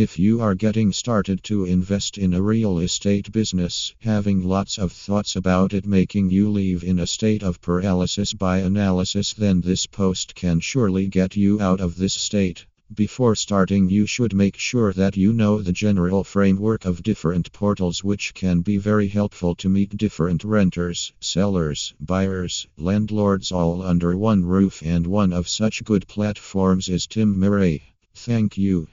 If you are getting started to invest in a real estate business, having lots of thoughts about it making you leave in a state of paralysis by analysis, then this post can surely get you out of this state. Before starting, you should make sure that you know the general framework of different portals, which can be very helpful to meet different renters, sellers, buyers, landlords all under one roof. And one of such good platforms is Tim Marais. Thank you.